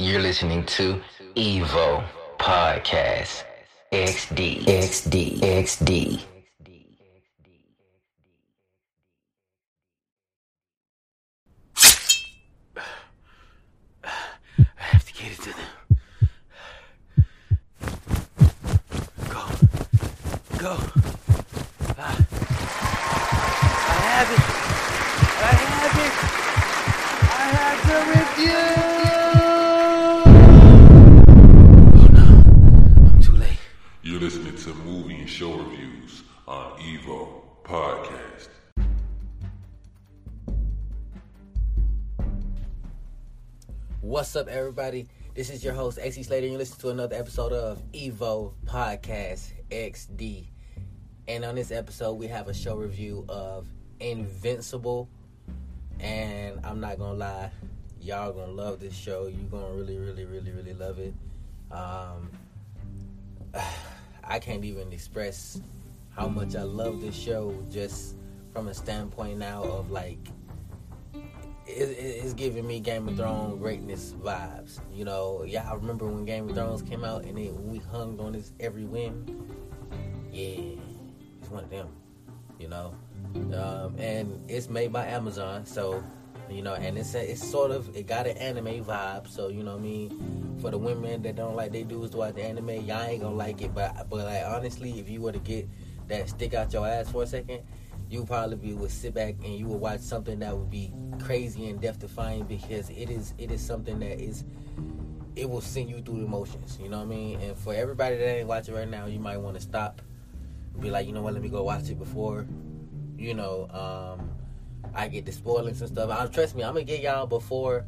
You're listening to Evo Podcast. XD XD XD. What's up, everybody? This is your host, AC Slater. and You're listening to another episode of Evo Podcast XD. And on this episode, we have a show review of Invincible. And I'm not gonna lie, y'all gonna love this show. You're gonna really, really, really, really love it. Um, I can't even express how much I love this show just from a standpoint now of like it, it- it's giving me Game of Thrones greatness vibes. You know, y'all remember when Game of Thrones came out and then we hung on this every win? Yeah, it's one of them. You know, um, and it's made by Amazon, so you know, and it's a, it's sort of it got an anime vibe. So you know what I mean. For the women that don't like they dudes watch the anime, y'all ain't gonna like it. But but like honestly, if you were to get that stick out your ass for a second, you probably be, would sit back and you would watch something that would be crazy and death defying because it is it is something that is it will send you through the emotions. You know what I mean? And for everybody that ain't watching right now, you might want to stop, and be like, you know what, let me go watch it before, you know, um, I get the spoilings and stuff. I trust me, I'm gonna get y'all before,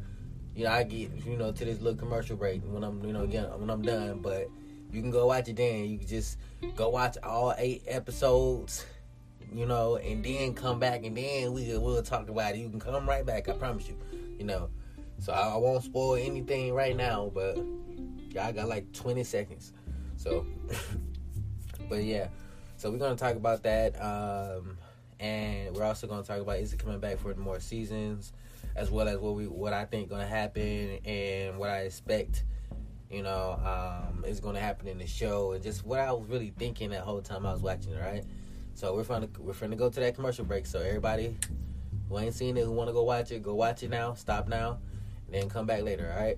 you know, I get you know to this little commercial break when I'm you know again when I'm done. But you can go watch it then. You can just go watch all eight episodes you know, and then come back and then we will talk about it. You can come right back, I promise you. You know. So I, I won't spoil anything right now, but y'all got like 20 seconds. So but yeah. So we're gonna talk about that. Um and we're also gonna talk about is it coming back for more seasons, as well as what we what I think gonna happen and what I expect you know, um, is going to happen in the show, and just what I was really thinking that whole time I was watching it. Right, so we're finna we're finna go to that commercial break. So everybody who ain't seen it, who want to go watch it, go watch it now. Stop now, and then come back later. All right,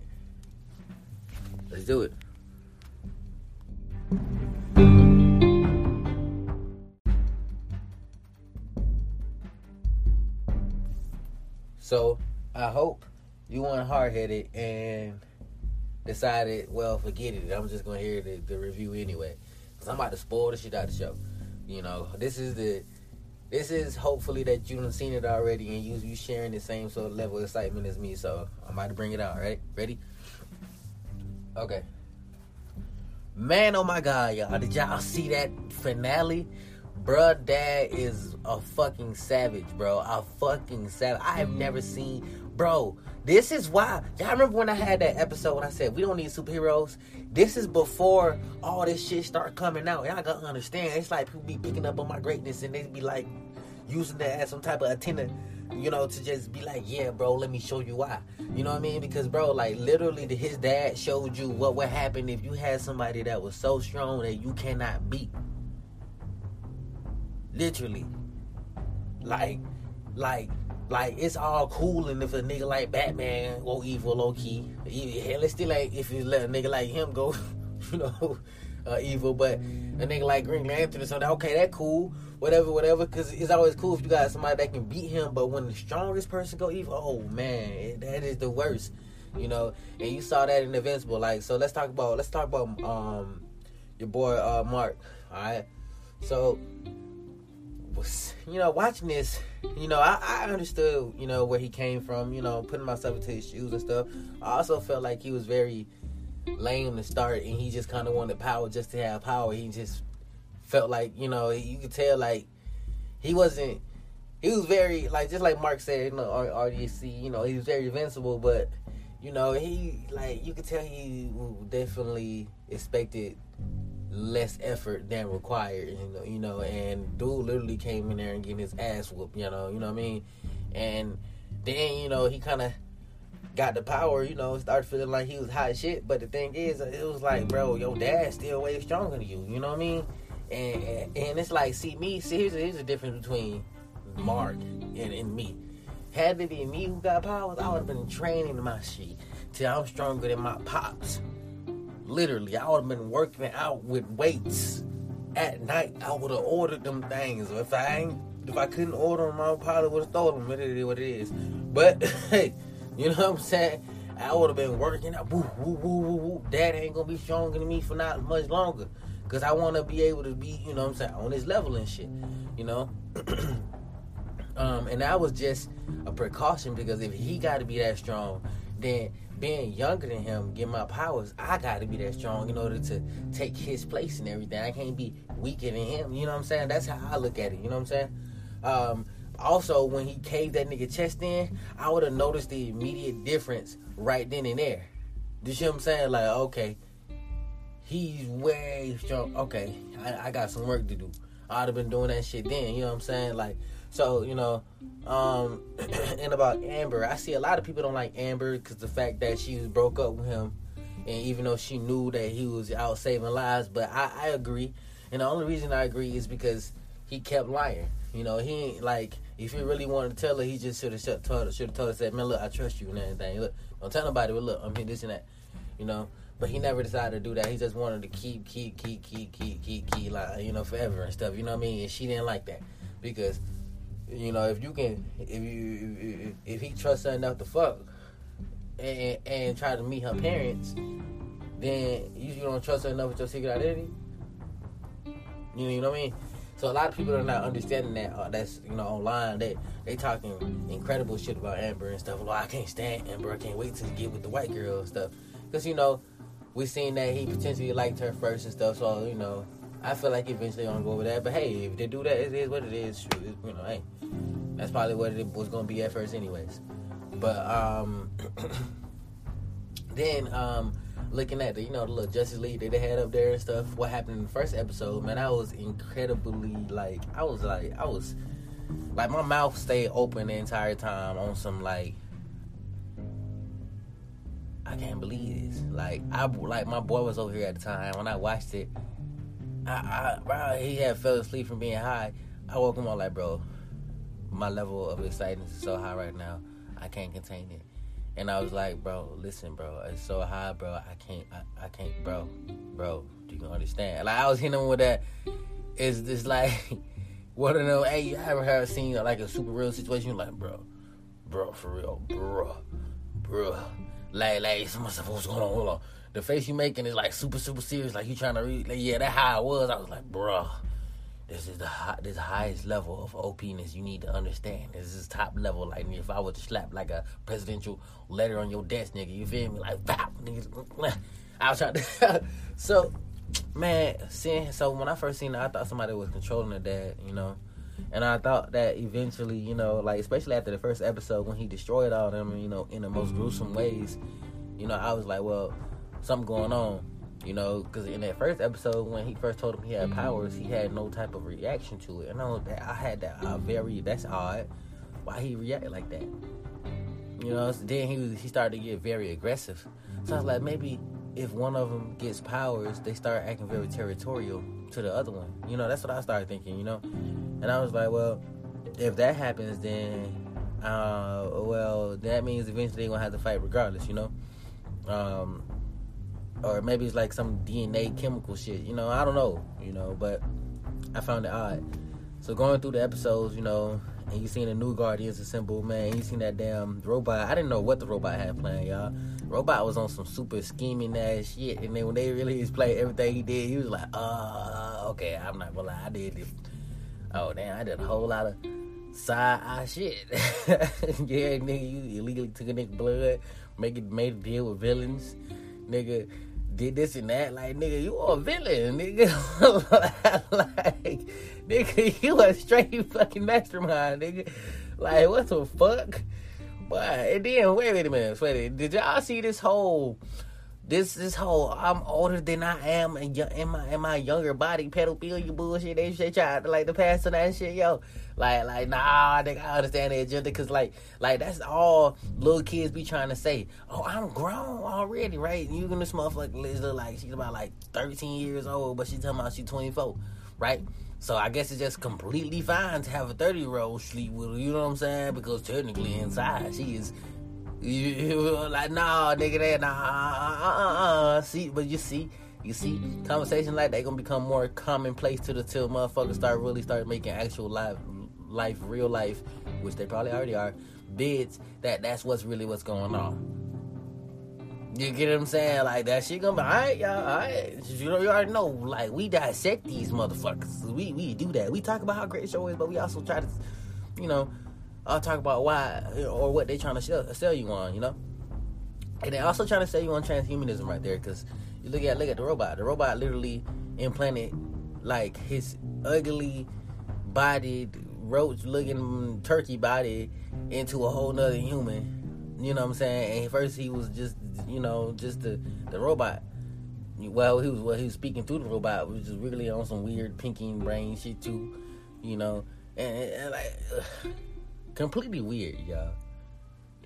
let's do it. So I hope you weren't hard headed and decided, well, forget it. I'm just gonna hear the, the review anyway, cause I'm about to spoil the shit out of the show. You know, this is the, this is hopefully that you've seen it already and you you sharing the same sort of level of excitement as me. So I'm about to bring it out. Right, ready? Okay. Man, oh my God, y'all! Did y'all see that finale? Bruh, dad is a fucking savage, bro. A fucking savage. I have never seen, bro. This is why. Y'all remember when I had that episode when I said we don't need superheroes? This is before all this shit start coming out. Y'all gotta understand. It's like people be picking up on my greatness and they be like using that as some type of antenna, you know, to just be like, yeah, bro, let me show you why. You know what I mean? Because, bro, like literally, his dad showed you what would happen if you had somebody that was so strong that you cannot beat. Literally. Like, like, like it's all cool and if a nigga like Batman go evil low key. Hell, it's still like if you let a nigga like him go, you know, uh, evil. But a nigga like Green Lantern or something, okay, that cool, whatever, whatever. Because it's always cool if you got somebody that can beat him. But when the strongest person go evil, oh man, that is the worst. You know, and you saw that in Invincible. Like, so let's talk about let's talk about um your boy uh Mark. All right, so was you know watching this you know I, I understood you know where he came from you know putting myself into his shoes and stuff. I also felt like he was very lame to start and he just kind of wanted power just to have power. He just felt like you know you could tell like he wasn't he was very like just like mark said you know rdc you know he was very invincible but you know he like you could tell he definitely expected less effort than required, you know, you know, and dude literally came in there and getting his ass whooped, you know, you know what I mean? And then, you know, he kind of got the power, you know, started feeling like he was hot shit. But the thing is, it was like, bro, your dad's still way stronger than you. You know what I mean? And and, and it's like, see me. See, here's, here's the difference between Mark and, and me. Had it been me who got powers, I would have been training my shit till I'm stronger than my pops. Literally, I would have been working out with weights at night. I would have ordered them things. If I ain't, if I couldn't order them, I probably would have thrown them. It is what it is. But hey, you know what I'm saying? I would have been working out. Woo, woo, woo, woo, woo. Dad ain't gonna be stronger than me for not much longer. Cause I want to be able to be, you know what I'm saying, on this level and shit. You know. um, and that was just a precaution because if he got to be that strong, then being younger than him, get my powers, I got to be that strong in order to take his place and everything. I can't be weaker than him. You know what I'm saying? That's how I look at it. You know what I'm saying? Um, also, when he caved that nigga chest in, I would have noticed the immediate difference right then and there. You see what I'm saying? Like, okay, he's way strong. Okay, I, I got some work to do. I'd have been doing that shit then. You know what I'm saying? Like, so you know, um, and about Amber, I see a lot of people don't like Amber because the fact that she broke up with him, and even though she knew that he was out saving lives, but I, I agree, and the only reason I agree is because he kept lying. You know, he ain't like if he really wanted to tell her, he just should have told should have told her, said, "Man, look, I trust you and everything. Look, don't tell nobody, but look, I'm here, this and that." You know, but he never decided to do that. He just wanted to keep, keep, keep, keep, keep, keep, keep, like you know, forever and stuff. You know what I mean? And she didn't like that because, you know, if you can, if you, if, if he trusts her enough to fuck, and and try to meet her parents, then you, you don't trust her enough with your secret identity. You know, you know what I mean? So a lot of people are not understanding that. Uh, that's you know online. They they talking incredible shit about Amber and stuff. Like I can't stand Amber. I can't wait to get with the white girl and stuff. Because you know we seen that he potentially liked her first and stuff. So you know I feel like eventually I'm gonna go with that. But hey, if they do that, it is what it is. You know, hey, that's probably what it was gonna be at first, anyways. But um, then um looking at the you know the little Justice League that they had up there and stuff. What happened in the first episode, man? I was incredibly like I was like I was like my mouth stayed open the entire time on some like I can't believe this. Like I like my boy was over here at the time when I watched it. I, I bro, he had fell asleep from being high. I woke him up like, bro, my level of excitement is so high right now. I can't contain it. And I was like, bro, listen, bro, it's so high, bro. I can't, I, I can't, bro, bro. Do you understand? Like I was hitting him with that. It's just like one of. Hey, you ever have seen like a super real situation? You're like, bro, bro, for real, bro, bro. Like, like, some stuff. What's going on? Hold on. The face you making is like super, super serious. Like you trying to read. Like, yeah, that how I was. I was like, bro. This is the high, this highest level of OPness you need to understand. This is top level. Like if I was to slap like a presidential letter on your desk, nigga, you feel me? Like, wow, niggas. I was trying to. so, man, seeing so when I first seen it, I thought somebody was controlling the dad, you know, and I thought that eventually, you know, like especially after the first episode when he destroyed all them, you know, in the most gruesome ways, you know, I was like, well, something going on. You know, because in that first episode, when he first told him he had powers, he had no type of reaction to it. And I, that, I had that uh, very, that's odd. Why he reacted like that? You know, so then he was, he started to get very aggressive. So I was like, maybe if one of them gets powers, they start acting very territorial to the other one. You know, that's what I started thinking. You know, and I was like, well, if that happens, then uh, well, that means eventually they're gonna have to fight regardless. You know. Um, or maybe it's like some DNA chemical shit. You know, I don't know. You know, but I found it odd. So going through the episodes, you know, and you seen the new Guardians assemble, man. You seen that damn robot. I didn't know what the robot had planned, y'all. Robot was on some super scheming ass shit, and then when they really explained everything he did, he was like, "Uh, okay, I'm not gonna lie, I did this. Oh damn, I did a whole lot of side eye shit. yeah, nigga, you illegally took a nigga blood, make it made a deal with villains, nigga." Did this and that. Like, nigga, you are a villain, nigga. like, nigga, you a straight fucking mastermind, nigga. Like, what the fuck? But and then wait, wait a minute, wait. Did y'all see this whole this this whole I'm older than I am and in my in my younger body pedophilia bullshit they shit try to like the past on that shit yo like like nah nigga I understand the agenda cause like like that's all little kids be trying to say. Oh I'm grown already right? You gonna this motherfucker look like she's about like 13 years old but she's talking about she's 24 right? So I guess it's just completely fine to have a 30 year old sleep with her you know what I'm saying? Because technically inside she is you, like nah, nigga, that nah, uh, uh, uh, see, but you see, you see, conversations like that gonna become more commonplace to the till motherfuckers start really start making actual life, life, real life, which they probably already are, bids. That that's what's really what's going on. You get what I'm saying? Like that shit gonna be alright, y'all. Alright, you know, you already know. Like we dissect these motherfuckers. We we do that. We talk about how great the show is, but we also try to, you know I'll talk about why or what they're trying to sell, sell you on, you know. And they're also trying to sell you on transhumanism right there, because you look at look at the robot. The robot literally implanted like his ugly bodied roach looking turkey body into a whole nother human. You know what I'm saying? And first he was just you know just the the robot. Well, he was well he was speaking through the robot, which is really on some weird pinky brain shit too. You know, and, and like. Ugh completely weird, y'all.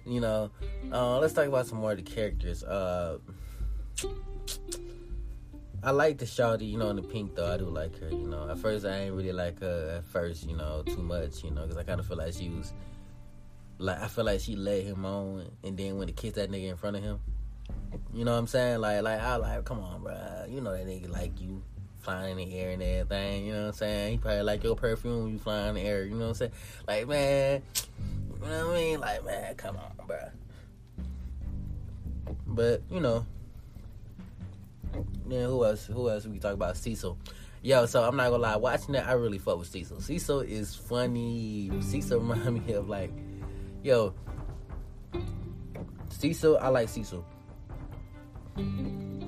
You know, uh, let's talk about some more of the characters. Uh, I like the shawty, you know, in the pink though. I do like her, you know. At first, I ain't really like her at first, you know, too much, you know, because I kind of feel like she was, like, I feel like she led him on, and then when to kiss that nigga in front of him, you know what I'm saying? Like, like I like, come on, bro, you know that nigga like you, flying in the air and everything, you know what I'm saying? He probably like your perfume when you flying in the air, you know what I'm saying? Like, man, you know what I mean? Like, man, come on, bro. But, you know, yeah, who else? Who else we talk about? Cecil. Yo, so I'm not gonna lie, watching that, I really fuck with Cecil. Cecil is funny. Cecil remind me of like, yo, Cecil, I like Cecil. Mm.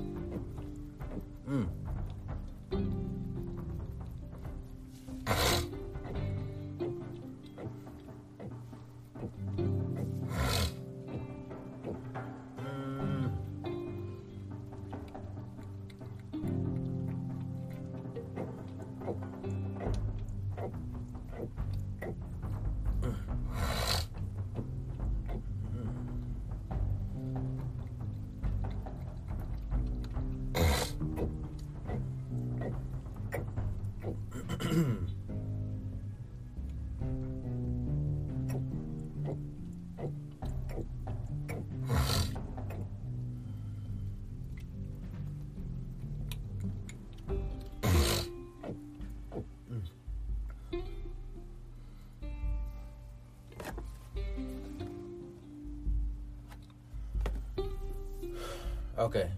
Okay.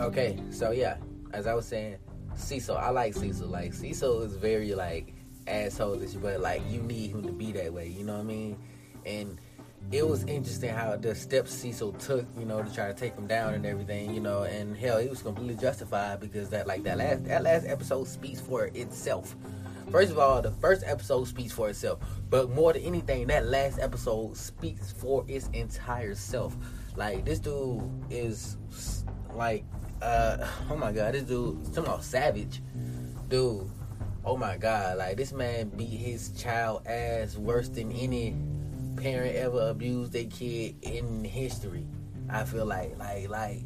Okay, so yeah, as I was saying, Cecil, I like Cecil. Like Cecil is very like assholeish, but like you need him to be that way. You know what I mean? And it was interesting how the steps Cecil took, you know, to try to take him down and everything, you know, and hell, he was completely justified because that like that last that last episode speaks for itself. First of all, the first episode speaks for itself, but more than anything, that last episode speaks for its entire self. Like this dude is like uh, oh my god, this dude, talking about savage, dude. Oh my god, like this man beat his child ass worse than any parent ever abused a kid in history. I feel like, like, like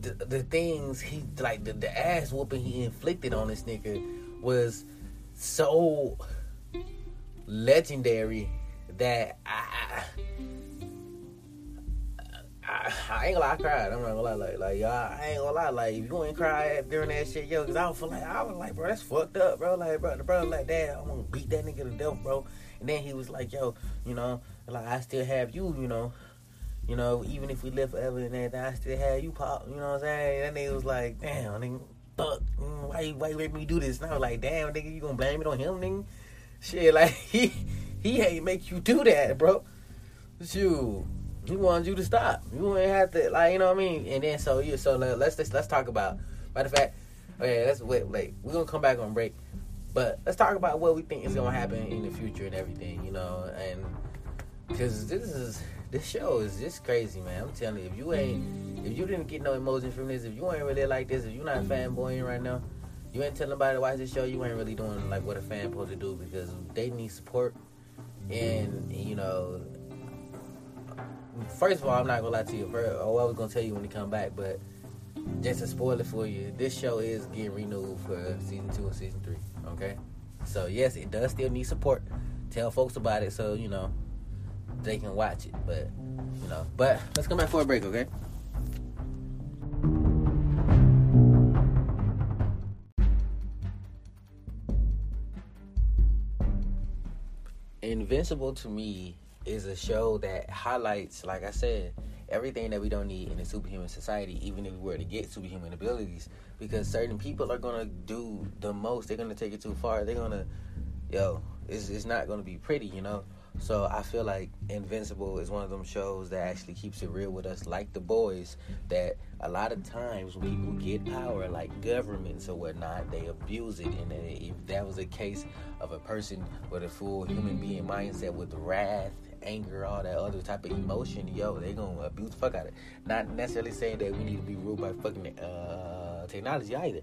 the, the things he like the, the ass whooping he inflicted on this nigga was so legendary that I, I ain't gonna lie, I cried. I'm not gonna lie, like, like, y'all, I ain't gonna lie, like, if you ain't cry during that shit, yo, cause I feel like, I was like, bro, that's fucked up, bro. Like, bro, the brother like, dad, I'm gonna beat that nigga to death, bro. And then he was like, yo, you know, like, I still have you, you know, you know, even if we live forever and everything, I still have you, pop. You know what I'm saying? That nigga was like, damn, nigga, fuck, mm, why, you, why you make me do this? And I was like, damn, nigga, you gonna blame it on him, nigga? Shit, like, he, he ain't make you do that, bro. Shoot. He wanted you to stop. You ain't have to like you know what I mean. And then so you so let's let's, let's talk about. Matter of fact, okay, let's wait. Wait, we're gonna come back on break, but let's talk about what we think is gonna happen in the future and everything. You know, and because this is this show is just crazy, man. I'm telling you, if you ain't if you didn't get no emotion from this, if you ain't really like this, if you're not fanboying right now, you ain't telling nobody to watch this show. You ain't really doing like what a fan supposed to do because they need support, and you know first of all, I'm not gonna lie to you. Oh, I was gonna tell you when you come back, but just to spoil it for you, this show is getting renewed for season two and season three. Okay, so yes, it does still need support. Tell folks about it so you know they can watch it. But you know, but let's come back for a break, okay? Invincible to me is a show that highlights, like I said, everything that we don't need in a superhuman society, even if we were to get superhuman abilities, because certain people are gonna do the most. They're gonna take it too far. They're gonna, yo, it's it's not gonna be pretty, you know. So I feel like Invincible is one of them shows that actually keeps it real with us, like The Boys. That a lot of times when people get power, like governments or whatnot, they abuse it. And if that was a case of a person with a full human being mindset with wrath anger, all that other type of emotion, yo, they gonna abuse the fuck out of it. Not necessarily saying that we need to be ruled by fucking uh, technology either.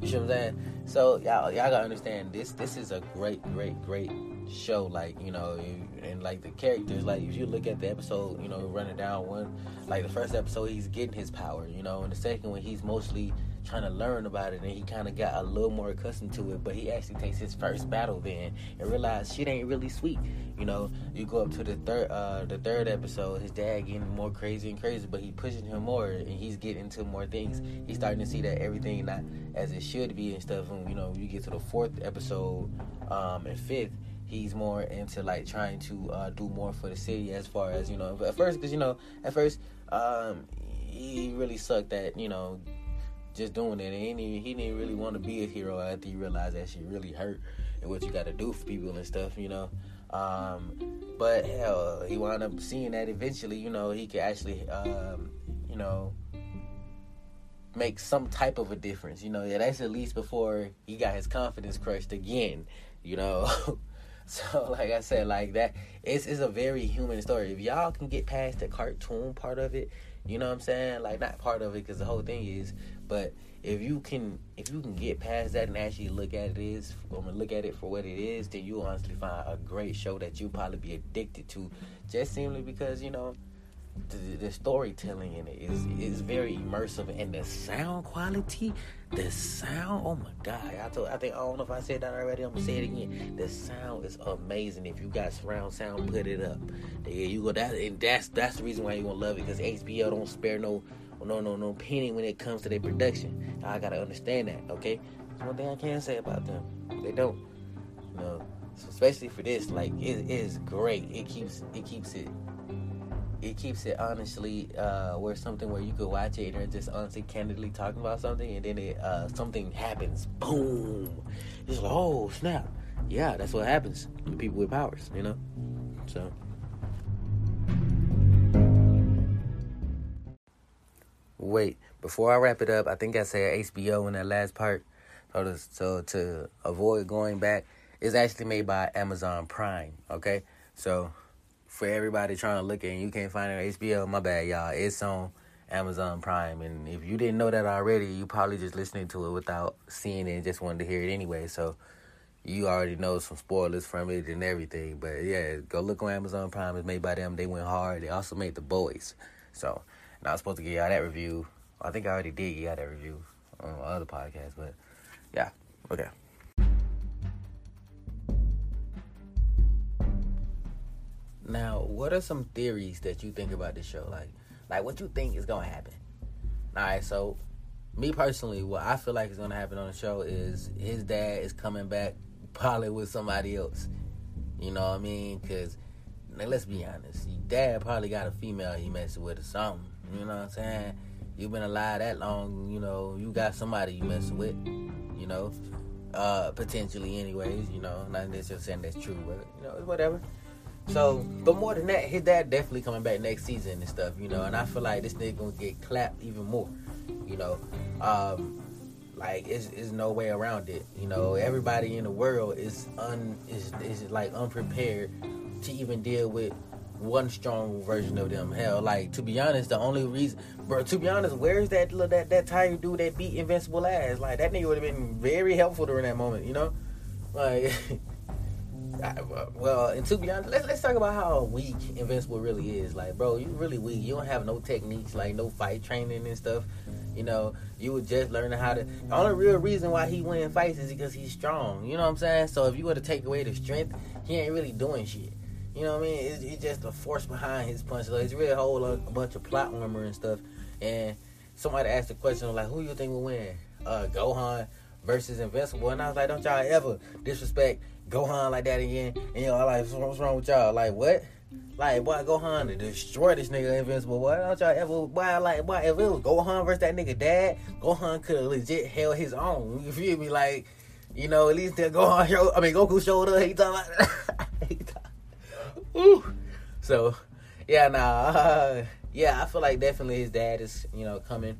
You see what I'm saying? So y'all, y'all gotta understand this. This is a great, great, great show. Like you know, and like the characters. Like if you look at the episode, you know, running down one, like the first episode, he's getting his power. You know, and the second one, he's mostly trying to learn about it and he kind of got a little more accustomed to it but he actually takes his first battle then and realize shit ain't really sweet you know? You go up to the third uh the third episode his dad getting more crazy and crazy but he pushing him more and he's getting into more things. He's starting to see that everything not as it should be and stuff and you know you get to the fourth episode um and fifth he's more into like trying to uh, do more for the city as far as you know at first because you know at first um he really sucked at you know just doing it. And he didn't, he didn't really want to be a hero after he realized that she really hurt and what you got to do for people and stuff, you know. Um, but hell, he wound up seeing that eventually, you know, he could actually, um, you know, make some type of a difference. You know, yeah, that's at least before he got his confidence crushed again. You know. so like I said, like that, it's it's a very human story. If y'all can get past the cartoon part of it, you know what I'm saying? Like not part of it because the whole thing is but if you can if you can get past that and actually look at it is look at it for what it is, then you honestly find a great show that you probably be addicted to, just simply because you know the, the storytelling in it is is very immersive and the sound quality, the sound. Oh my god! I told I think I don't know if I said that already. I'm gonna say it again. The sound is amazing. If you got surround sound, put it up. There you go. That and that's that's the reason why you gonna love it because HBO don't spare no no no no penny when it comes to their production. I gotta understand that, okay? That's one thing I can say about them. They don't. You know, so especially for this, like it is great. It keeps it keeps it it keeps it honestly uh where something where you could watch it and they're just honestly candidly talking about something and then it uh something happens. Boom. It's like oh snap. Yeah that's what happens to people with powers you know? So. Wait, before I wrap it up, I think I said HBO in that last part. So to, so to avoid going back, it's actually made by Amazon Prime. Okay, so for everybody trying to look at and you can't find it on HBO, my bad, y'all. It's on Amazon Prime, and if you didn't know that already, you probably just listening to it without seeing it and just wanted to hear it anyway. So you already know some spoilers from it and everything. But yeah, go look on Amazon Prime. It's made by them. They went hard. They also made The Boys. So and I was supposed to give y'all that review. I think I already did give y'all that review on my other podcast, but yeah, okay. Now, what are some theories that you think about this show? Like, Like, what you think is gonna happen? All right, so me personally, what I feel like is gonna happen on the show is his dad is coming back, probably with somebody else. You know what I mean? Because let's be honest, your dad probably got a female he messing with or something. You know what I'm saying? You've been alive that long, you know, you got somebody you messing with, you know, uh, potentially, anyways. You know, not necessarily saying that's true, but you know, whatever. So, but more than that, his dad definitely coming back next season and stuff, you know. And I feel like this nigga gonna get clapped even more, you know. Um, like it's, it's no way around it, you know. Everybody in the world is un is is like unprepared to even deal with one strong version of them. Hell, like to be honest, the only reason, bro. To be honest, where's that that that tired dude that beat Invincible ass? Like that nigga would have been very helpful during that moment, you know. Like, Well, and to be honest, let's let's talk about how weak Invincible really is. Like, bro, you really weak. You don't have no techniques, like no fight training and stuff. You know, you were just learning how to. The only real reason why he win fights is because he's strong. You know what I'm saying? So if you were to take away the strength, he ain't really doing shit. You know what I mean? It's, it's just the force behind his punch. Like, it's really a whole a bunch of plot armor and stuff. And somebody asked the question like, "Who you think will win? Uh, Gohan versus Invincible?" And I was like, "Don't y'all ever disrespect Gohan like that again?" And y'all like, "What's wrong with y'all? Like what?" Like, boy, Gohan to destroy this nigga Invincible. Why don't y'all ever, boy, like, boy, if it was Gohan versus that nigga dad, Gohan could legit held his own. You feel me? Like, you know, at least the Gohan show, I mean, Goku showed up. He talking about, Ooh. So, yeah, nah, uh, yeah, I feel like definitely his dad is, you know, coming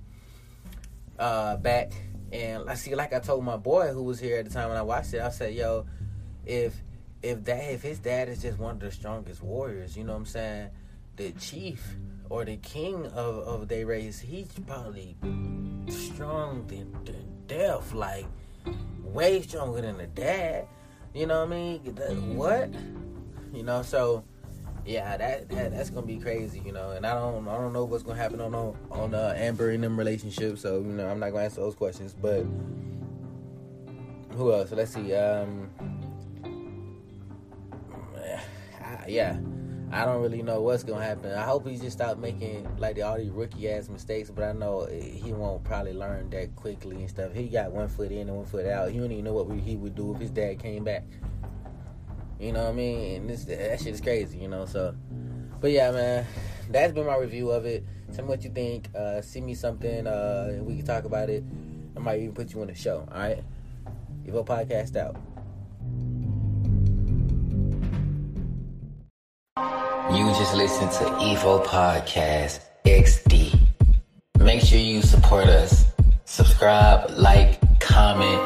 uh, back. And I see, like I told my boy who was here at the time when I watched it, I said, yo, if if that if his dad is just one of the strongest warriors, you know what I'm saying, the chief or the king of of their race, he's probably strong than, than death, like way stronger than the dad. You know what I mean? What? You know, so yeah, that, that that's gonna be crazy, you know. And I don't I don't know what's gonna happen on on uh, Amber and them relationships, so you know I'm not gonna answer those questions. But who else? Let's see. Um, yeah, I don't really know what's gonna happen. I hope he just stop making like all these rookie ass mistakes, but I know he won't probably learn that quickly and stuff. He got one foot in and one foot out. He don't even know what he would do if his dad came back. You know what I mean? And this that shit is crazy, you know. So, but yeah, man, that's been my review of it. Tell me what you think. Uh, me something, uh, and we can talk about it. I might even put you on the show. All right, Evo podcast out. You just listen to Evo Podcast XD. Make sure you support us. Subscribe, like, comment,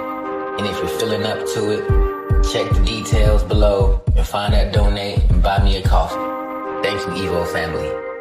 and if you're feeling up to it, check the details below and find that donate and buy me a coffee. Thank you, Evo family.